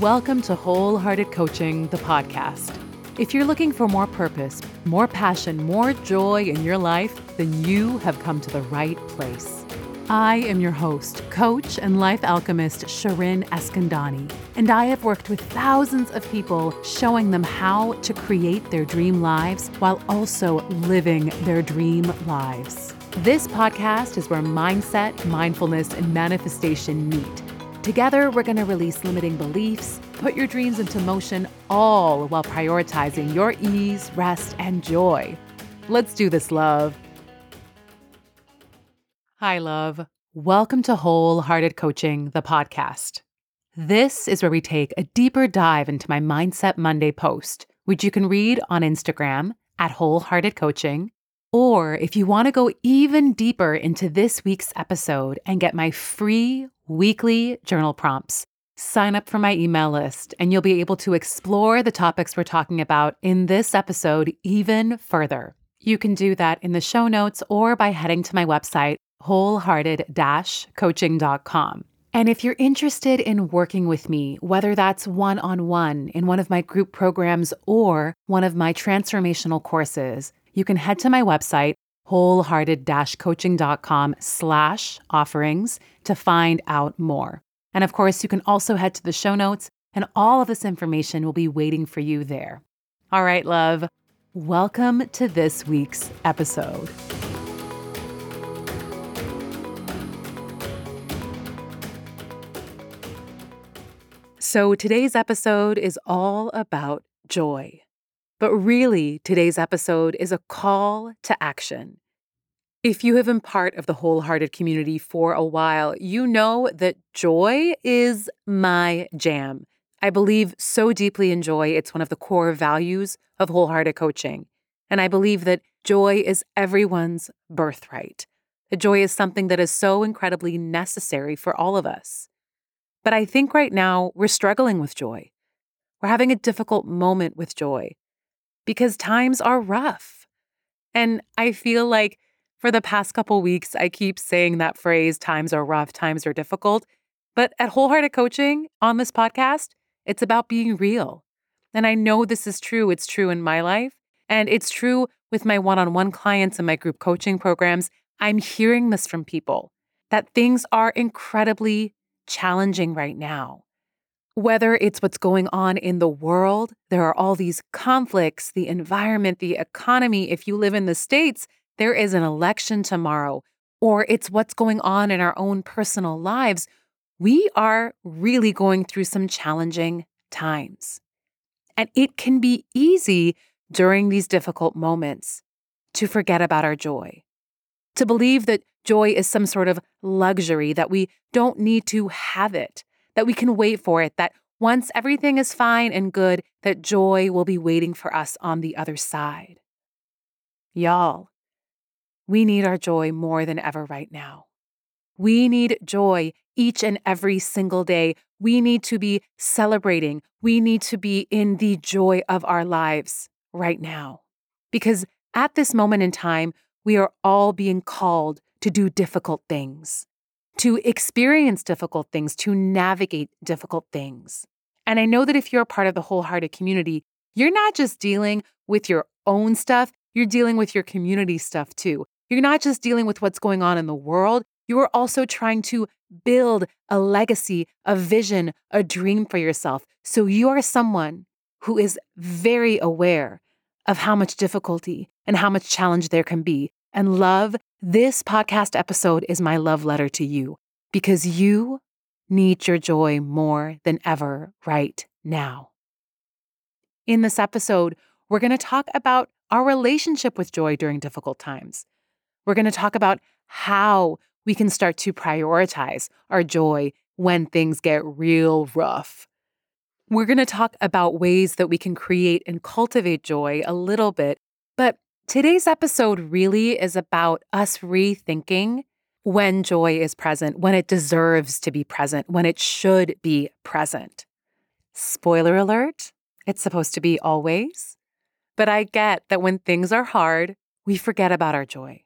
Welcome to Wholehearted Coaching, the podcast. If you're looking for more purpose, more passion, more joy in your life, then you have come to the right place. I am your host, coach, and life alchemist Shirin Eskandani, and I have worked with thousands of people showing them how to create their dream lives while also living their dream lives. This podcast is where mindset, mindfulness, and manifestation meet. Together, we're going to release limiting beliefs, put your dreams into motion, all while prioritizing your ease, rest, and joy. Let's do this, love. Hi, love. Welcome to Wholehearted Coaching, the podcast. This is where we take a deeper dive into my Mindset Monday post, which you can read on Instagram at Wholehearted Coaching. Or if you want to go even deeper into this week's episode and get my free weekly journal prompts, sign up for my email list and you'll be able to explore the topics we're talking about in this episode even further. You can do that in the show notes or by heading to my website, wholehearted coaching.com. And if you're interested in working with me, whether that's one on one in one of my group programs or one of my transformational courses, you can head to my website, wholehearted coaching.com slash offerings to find out more. And of course, you can also head to the show notes, and all of this information will be waiting for you there. All right, love, welcome to this week's episode. So, today's episode is all about joy. But really, today's episode is a call to action. If you have been part of the wholehearted community for a while, you know that joy is my jam. I believe so deeply in joy, it's one of the core values of wholehearted coaching. And I believe that joy is everyone's birthright. That joy is something that is so incredibly necessary for all of us. But I think right now we're struggling with joy. We're having a difficult moment with joy because times are rough. And I feel like for the past couple weeks, I keep saying that phrase times are rough, times are difficult. But at Wholehearted Coaching on this podcast, it's about being real. And I know this is true. It's true in my life. And it's true with my one on one clients and my group coaching programs. I'm hearing this from people that things are incredibly challenging right now. Whether it's what's going on in the world, there are all these conflicts, the environment, the economy. If you live in the States, there is an election tomorrow, or it's what's going on in our own personal lives. We are really going through some challenging times. And it can be easy during these difficult moments to forget about our joy, to believe that Joy is some sort of luxury that we don't need to have it, that we can wait for it, that once everything is fine and good, that joy will be waiting for us on the other side. Y'all, we need our joy more than ever right now. We need joy each and every single day. We need to be celebrating. We need to be in the joy of our lives right now. Because at this moment in time, we are all being called to do difficult things, to experience difficult things, to navigate difficult things. And I know that if you're a part of the wholehearted community, you're not just dealing with your own stuff, you're dealing with your community stuff too. You're not just dealing with what's going on in the world, you are also trying to build a legacy, a vision, a dream for yourself. So you are someone who is very aware of how much difficulty and how much challenge there can be. And love this podcast episode is my love letter to you because you need your joy more than ever right now. In this episode, we're going to talk about our relationship with joy during difficult times. We're going to talk about how we can start to prioritize our joy when things get real rough. We're going to talk about ways that we can create and cultivate joy a little bit, Today's episode really is about us rethinking when joy is present, when it deserves to be present, when it should be present. Spoiler alert, it's supposed to be always. But I get that when things are hard, we forget about our joy.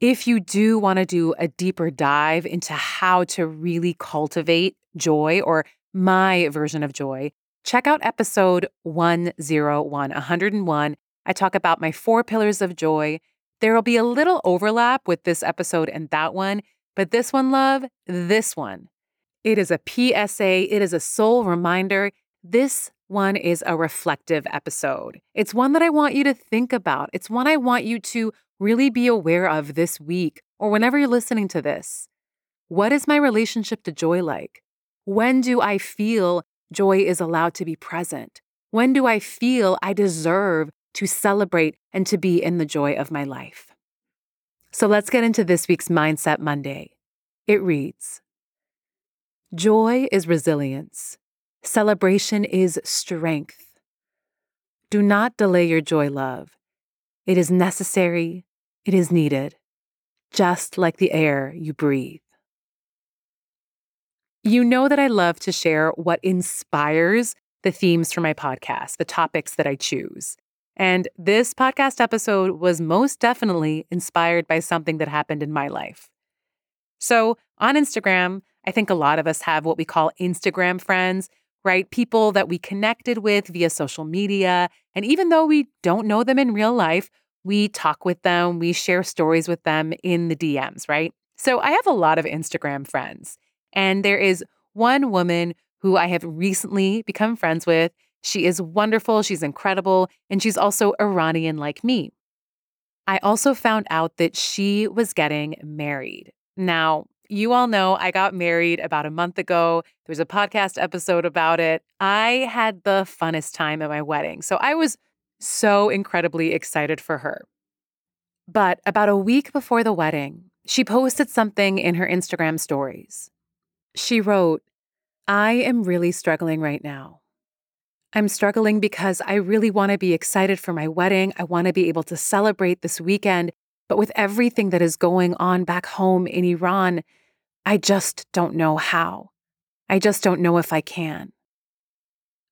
If you do want to do a deeper dive into how to really cultivate joy or my version of joy, check out episode 101, 101. I talk about my four pillars of joy. There will be a little overlap with this episode and that one, but this one, love, this one. It is a PSA, it is a soul reminder. This one is a reflective episode. It's one that I want you to think about. It's one I want you to really be aware of this week or whenever you're listening to this. What is my relationship to joy like? When do I feel joy is allowed to be present? When do I feel I deserve to celebrate and to be in the joy of my life? So let's get into this week's Mindset Monday. It reads Joy is resilience, celebration is strength. Do not delay your joy, love. It is necessary, it is needed, just like the air you breathe. You know that I love to share what inspires the themes for my podcast, the topics that I choose. And this podcast episode was most definitely inspired by something that happened in my life. So on Instagram, I think a lot of us have what we call Instagram friends, right? People that we connected with via social media. And even though we don't know them in real life, we talk with them, we share stories with them in the DMs, right? So I have a lot of Instagram friends. And there is one woman who I have recently become friends with. She is wonderful, she's incredible, and she's also Iranian like me. I also found out that she was getting married. Now, you all know I got married about a month ago. There's a podcast episode about it. I had the funnest time at my wedding. So I was so incredibly excited for her. But about a week before the wedding, she posted something in her Instagram stories. She wrote, I am really struggling right now. I'm struggling because I really want to be excited for my wedding. I want to be able to celebrate this weekend. But with everything that is going on back home in Iran, I just don't know how. I just don't know if I can.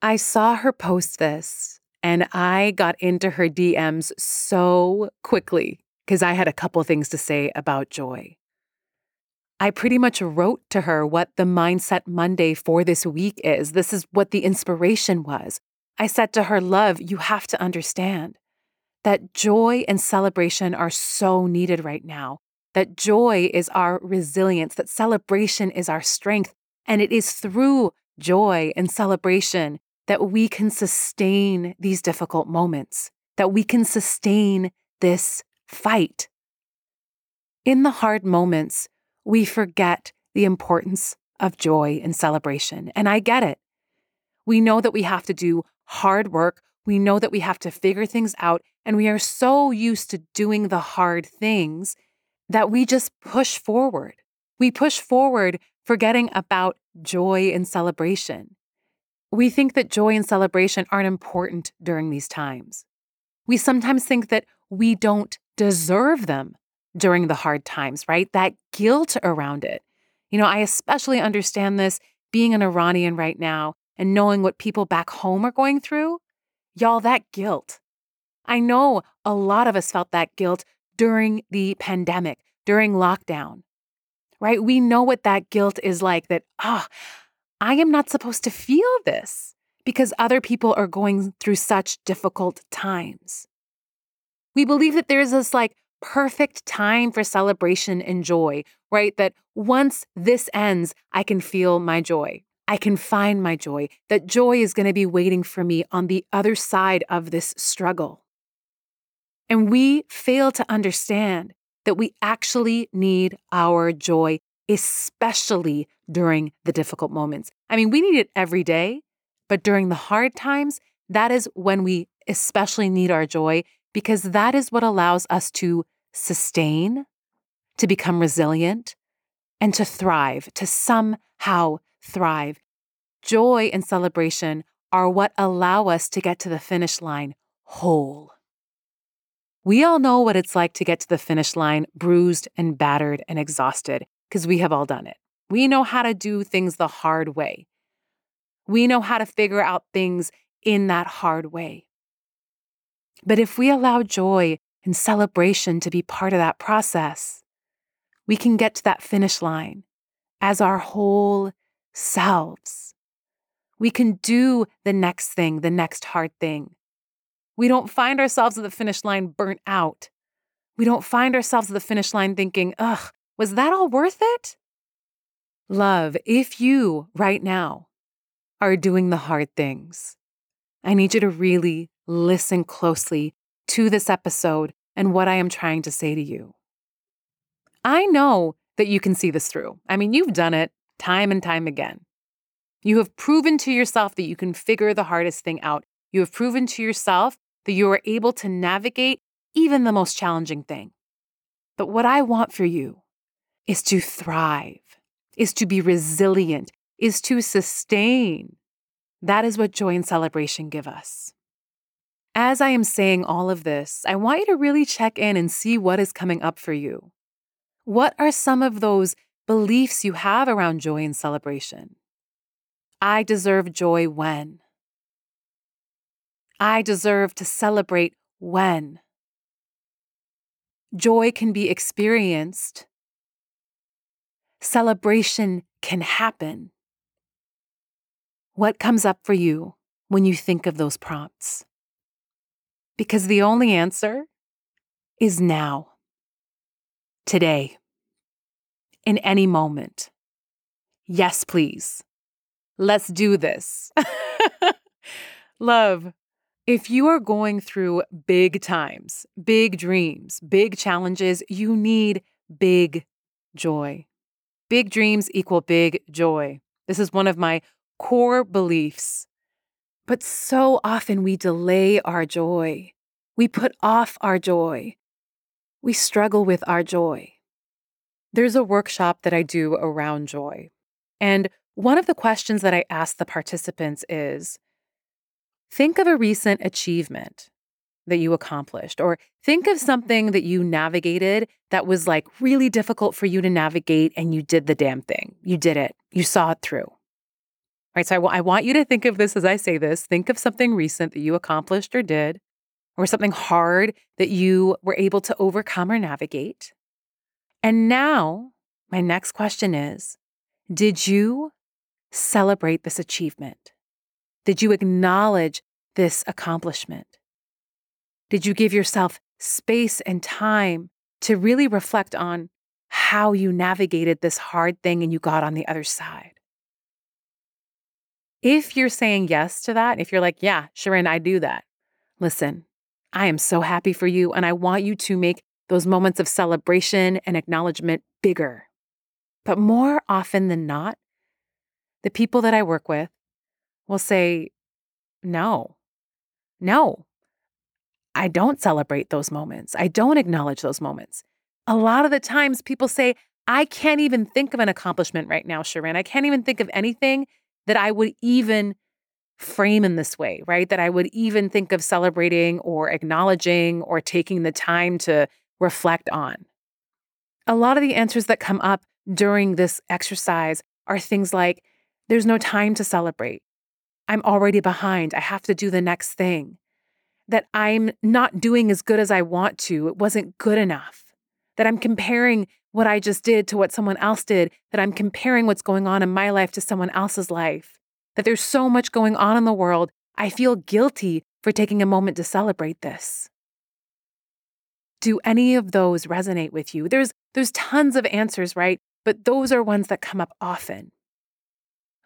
I saw her post this and I got into her DMs so quickly because I had a couple things to say about joy. I pretty much wrote to her what the Mindset Monday for this week is. This is what the inspiration was. I said to her, Love, you have to understand that joy and celebration are so needed right now. That joy is our resilience, that celebration is our strength. And it is through joy and celebration that we can sustain these difficult moments, that we can sustain this fight. In the hard moments, we forget the importance of joy and celebration. And I get it. We know that we have to do hard work. We know that we have to figure things out. And we are so used to doing the hard things that we just push forward. We push forward, forgetting about joy and celebration. We think that joy and celebration aren't important during these times. We sometimes think that we don't deserve them during the hard times, right? That guilt around it. You know, I especially understand this being an Iranian right now and knowing what people back home are going through. Y'all, that guilt. I know a lot of us felt that guilt during the pandemic, during lockdown, right? We know what that guilt is like that, ah, oh, I am not supposed to feel this because other people are going through such difficult times. We believe that there's this like perfect time for celebration and joy, right? That once this ends, I can feel my joy. I can find my joy, that joy is going to be waiting for me on the other side of this struggle. And we fail to understand that we actually need our joy, especially during the difficult moments. I mean, we need it every day, but during the hard times, that is when we especially need our joy because that is what allows us to sustain, to become resilient, and to thrive, to somehow thrive. Joy and celebration are what allow us to get to the finish line whole. We all know what it's like to get to the finish line bruised and battered and exhausted because we have all done it. We know how to do things the hard way. We know how to figure out things in that hard way. But if we allow joy and celebration to be part of that process, we can get to that finish line as our whole selves. We can do the next thing, the next hard thing. We don't find ourselves at the finish line burnt out. We don't find ourselves at the finish line thinking, ugh, was that all worth it? Love, if you right now are doing the hard things, I need you to really listen closely to this episode and what I am trying to say to you. I know that you can see this through. I mean, you've done it time and time again. You have proven to yourself that you can figure the hardest thing out. You have proven to yourself that you are able to navigate even the most challenging thing. But what I want for you is to thrive, is to be resilient, is to sustain. That is what joy and celebration give us. As I am saying all of this, I want you to really check in and see what is coming up for you. What are some of those beliefs you have around joy and celebration? I deserve joy when? I deserve to celebrate when? Joy can be experienced. Celebration can happen. What comes up for you when you think of those prompts? Because the only answer is now, today, in any moment. Yes, please. Let's do this. Love, if you are going through big times, big dreams, big challenges, you need big joy. Big dreams equal big joy. This is one of my core beliefs but so often we delay our joy. We put off our joy. We struggle with our joy. There's a workshop that I do around joy. And one of the questions that I ask the participants is think of a recent achievement that you accomplished, or think of something that you navigated that was like really difficult for you to navigate and you did the damn thing. You did it, you saw it through. Right. So I, w- I want you to think of this as I say this. Think of something recent that you accomplished or did, or something hard that you were able to overcome or navigate. And now, my next question is Did you celebrate this achievement? Did you acknowledge this accomplishment? Did you give yourself space and time to really reflect on how you navigated this hard thing and you got on the other side? If you're saying yes to that, if you're like, yeah, Shirin, I do that, listen, I am so happy for you. And I want you to make those moments of celebration and acknowledgement bigger. But more often than not, the people that I work with will say, no, no, I don't celebrate those moments. I don't acknowledge those moments. A lot of the times people say, I can't even think of an accomplishment right now, Shirin. I can't even think of anything that I would even frame in this way, right? That I would even think of celebrating or acknowledging or taking the time to reflect on. A lot of the answers that come up during this exercise are things like there's no time to celebrate. I'm already behind. I have to do the next thing. That I'm not doing as good as I want to. It wasn't good enough. That I'm comparing what I just did to what someone else did, that I'm comparing what's going on in my life to someone else's life, that there's so much going on in the world. I feel guilty for taking a moment to celebrate this. Do any of those resonate with you? There's there's tons of answers, right? But those are ones that come up often.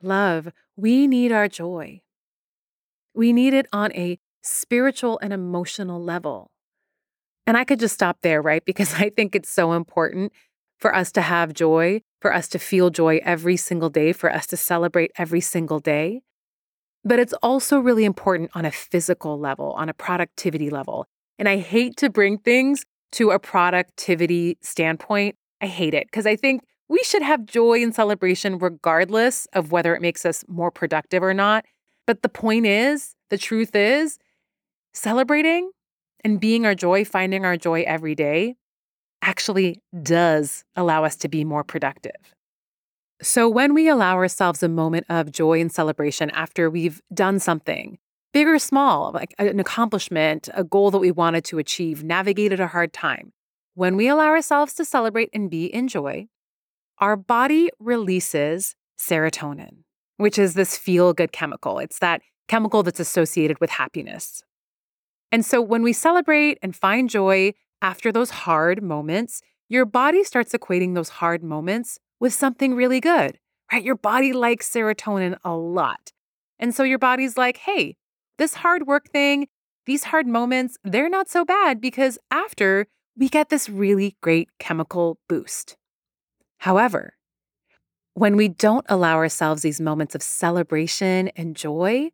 Love, we need our joy. We need it on a spiritual and emotional level. And I could just stop there, right? Because I think it's so important for us to have joy, for us to feel joy every single day, for us to celebrate every single day. But it's also really important on a physical level, on a productivity level. And I hate to bring things to a productivity standpoint. I hate it because I think we should have joy and celebration regardless of whether it makes us more productive or not. But the point is, the truth is, celebrating and being our joy, finding our joy every day, actually does allow us to be more productive. So, when we allow ourselves a moment of joy and celebration after we've done something, big or small, like an accomplishment, a goal that we wanted to achieve, navigated a hard time, when we allow ourselves to celebrate and be in joy, our body releases serotonin. which is this feel good chemical. It's that chemical that's associated with happiness. And so when we celebrate and find joy after those hard moments, your body starts equating those hard moments with something really good, right? Your body likes serotonin a lot. And so your body's like, hey, this hard work thing, these hard moments, they're not so bad because after we get this really great chemical boost. However, when we don't allow ourselves these moments of celebration and joy,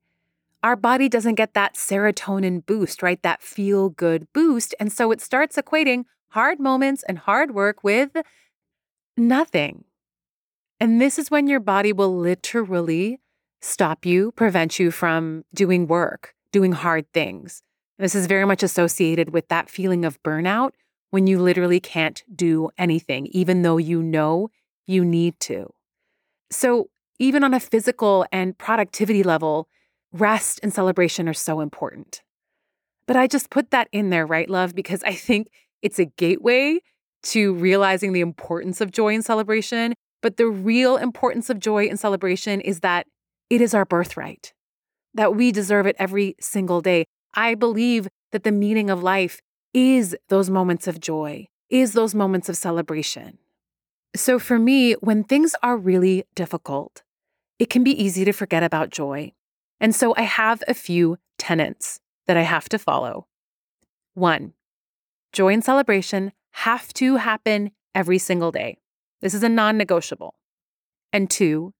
our body doesn't get that serotonin boost, right? That feel good boost. And so it starts equating hard moments and hard work with nothing. And this is when your body will literally stop you, prevent you from doing work, doing hard things. This is very much associated with that feeling of burnout when you literally can't do anything, even though you know you need to. So, even on a physical and productivity level, rest and celebration are so important. But I just put that in there, right, love? Because I think it's a gateway to realizing the importance of joy and celebration. But the real importance of joy and celebration is that it is our birthright, that we deserve it every single day. I believe that the meaning of life is those moments of joy, is those moments of celebration. So for me, when things are really difficult, it can be easy to forget about joy. And so I have a few tenets that I have to follow. One, joy and celebration have to happen every single day. This is a non negotiable. And two,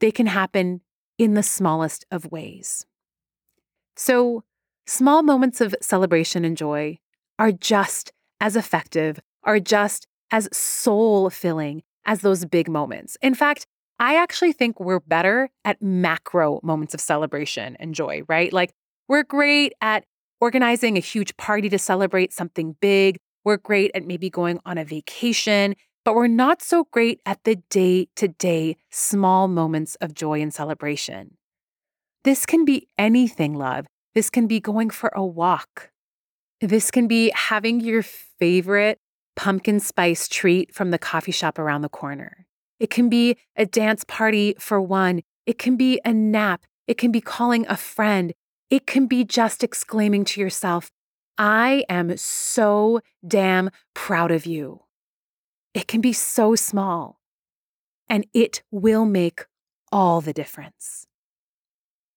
they can happen in the smallest of ways. So, small moments of celebration and joy are just as effective, are just as soul filling as those big moments. In fact, I actually think we're better at macro moments of celebration and joy, right? Like we're great at organizing a huge party to celebrate something big. We're great at maybe going on a vacation, but we're not so great at the day to day small moments of joy and celebration. This can be anything, love. This can be going for a walk. This can be having your favorite pumpkin spice treat from the coffee shop around the corner. It can be a dance party for one. It can be a nap. It can be calling a friend. It can be just exclaiming to yourself, I am so damn proud of you. It can be so small, and it will make all the difference.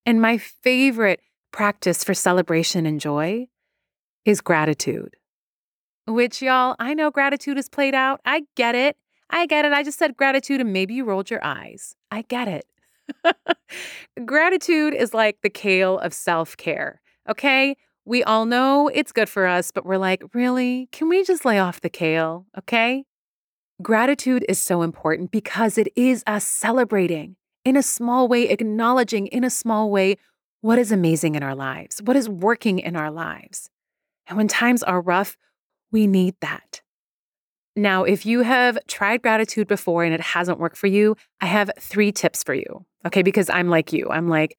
And my favorite practice for celebration and joy is gratitude. Which, y'all, I know gratitude is played out. I get it. I get it. I just said gratitude and maybe you rolled your eyes. I get it. gratitude is like the kale of self care. Okay. We all know it's good for us, but we're like, really? Can we just lay off the kale? Okay. Gratitude is so important because it is us celebrating in a small way, acknowledging in a small way what is amazing in our lives, what is working in our lives. And when times are rough, we need that. Now, if you have tried gratitude before and it hasn't worked for you, I have three tips for you. Okay, because I'm like you. I'm like,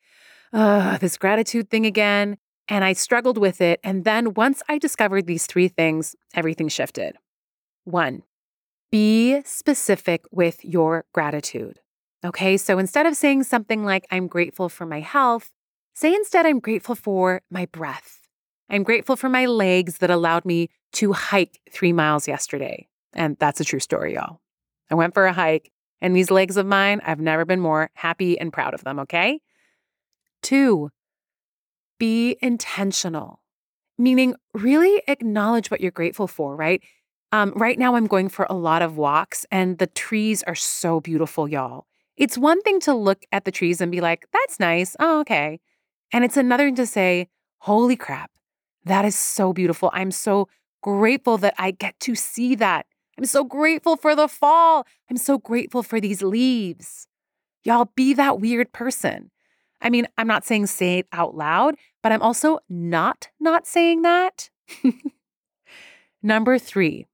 uh, this gratitude thing again. And I struggled with it. And then once I discovered these three things, everything shifted. One, be specific with your gratitude. Okay, so instead of saying something like, I'm grateful for my health, say instead, I'm grateful for my breath. I'm grateful for my legs that allowed me to hike three miles yesterday. And that's a true story, y'all. I went for a hike, and these legs of mine, I've never been more happy and proud of them, okay? Two, be intentional, meaning really acknowledge what you're grateful for, right? Um, right now, I'm going for a lot of walks, and the trees are so beautiful, y'all. It's one thing to look at the trees and be like, that's nice. Oh, okay. And it's another to say, holy crap, that is so beautiful. I'm so grateful that I get to see that. I'm so grateful for the fall. I'm so grateful for these leaves. Y'all be that weird person. I mean, I'm not saying say it out loud, but I'm also not not saying that. Number three,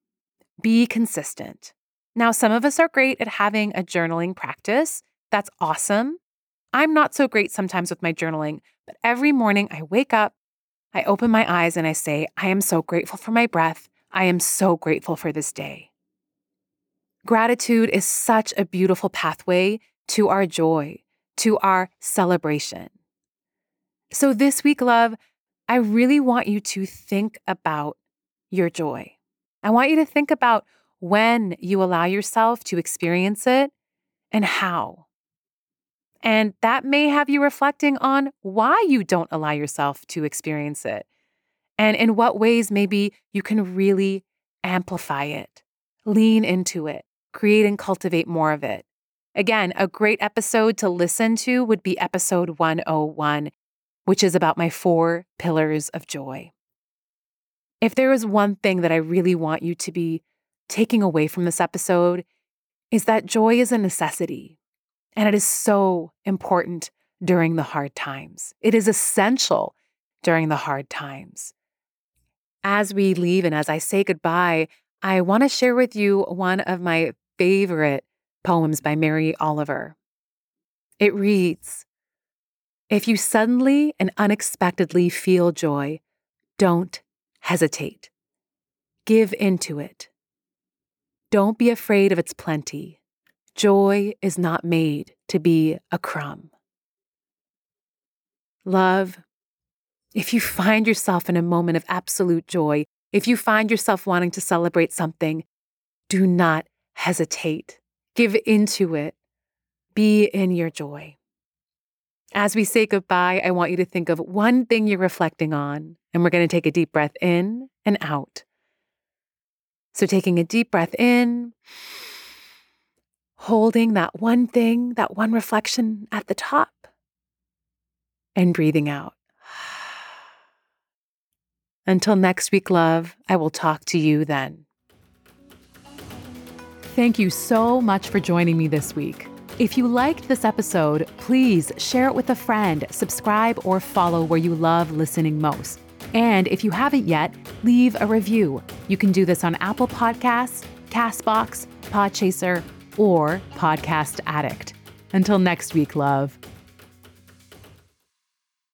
be consistent. Now, some of us are great at having a journaling practice. That's awesome. I'm not so great sometimes with my journaling, but every morning I wake up, I open my eyes, and I say, I am so grateful for my breath. I am so grateful for this day. Gratitude is such a beautiful pathway to our joy, to our celebration. So, this week, love, I really want you to think about your joy. I want you to think about when you allow yourself to experience it and how. And that may have you reflecting on why you don't allow yourself to experience it and in what ways maybe you can really amplify it, lean into it, create and cultivate more of it. Again, a great episode to listen to would be episode 101, which is about my four pillars of joy. If there is one thing that I really want you to be taking away from this episode, is that joy is a necessity. And it is so important during the hard times. It is essential during the hard times. As we leave and as I say goodbye, I want to share with you one of my favorite poems by Mary Oliver. It reads If you suddenly and unexpectedly feel joy, don't hesitate. Give into it. Don't be afraid of its plenty. Joy is not made to be a crumb. Love, if you find yourself in a moment of absolute joy, if you find yourself wanting to celebrate something, do not hesitate. Give into it. Be in your joy. As we say goodbye, I want you to think of one thing you're reflecting on, and we're going to take a deep breath in and out. So, taking a deep breath in, holding that one thing, that one reflection at the top, and breathing out. Until next week, love, I will talk to you then. Thank you so much for joining me this week. If you liked this episode, please share it with a friend, subscribe, or follow where you love listening most. And if you haven't yet, leave a review. You can do this on Apple Podcasts, Castbox, Podchaser, or Podcast Addict. Until next week, love.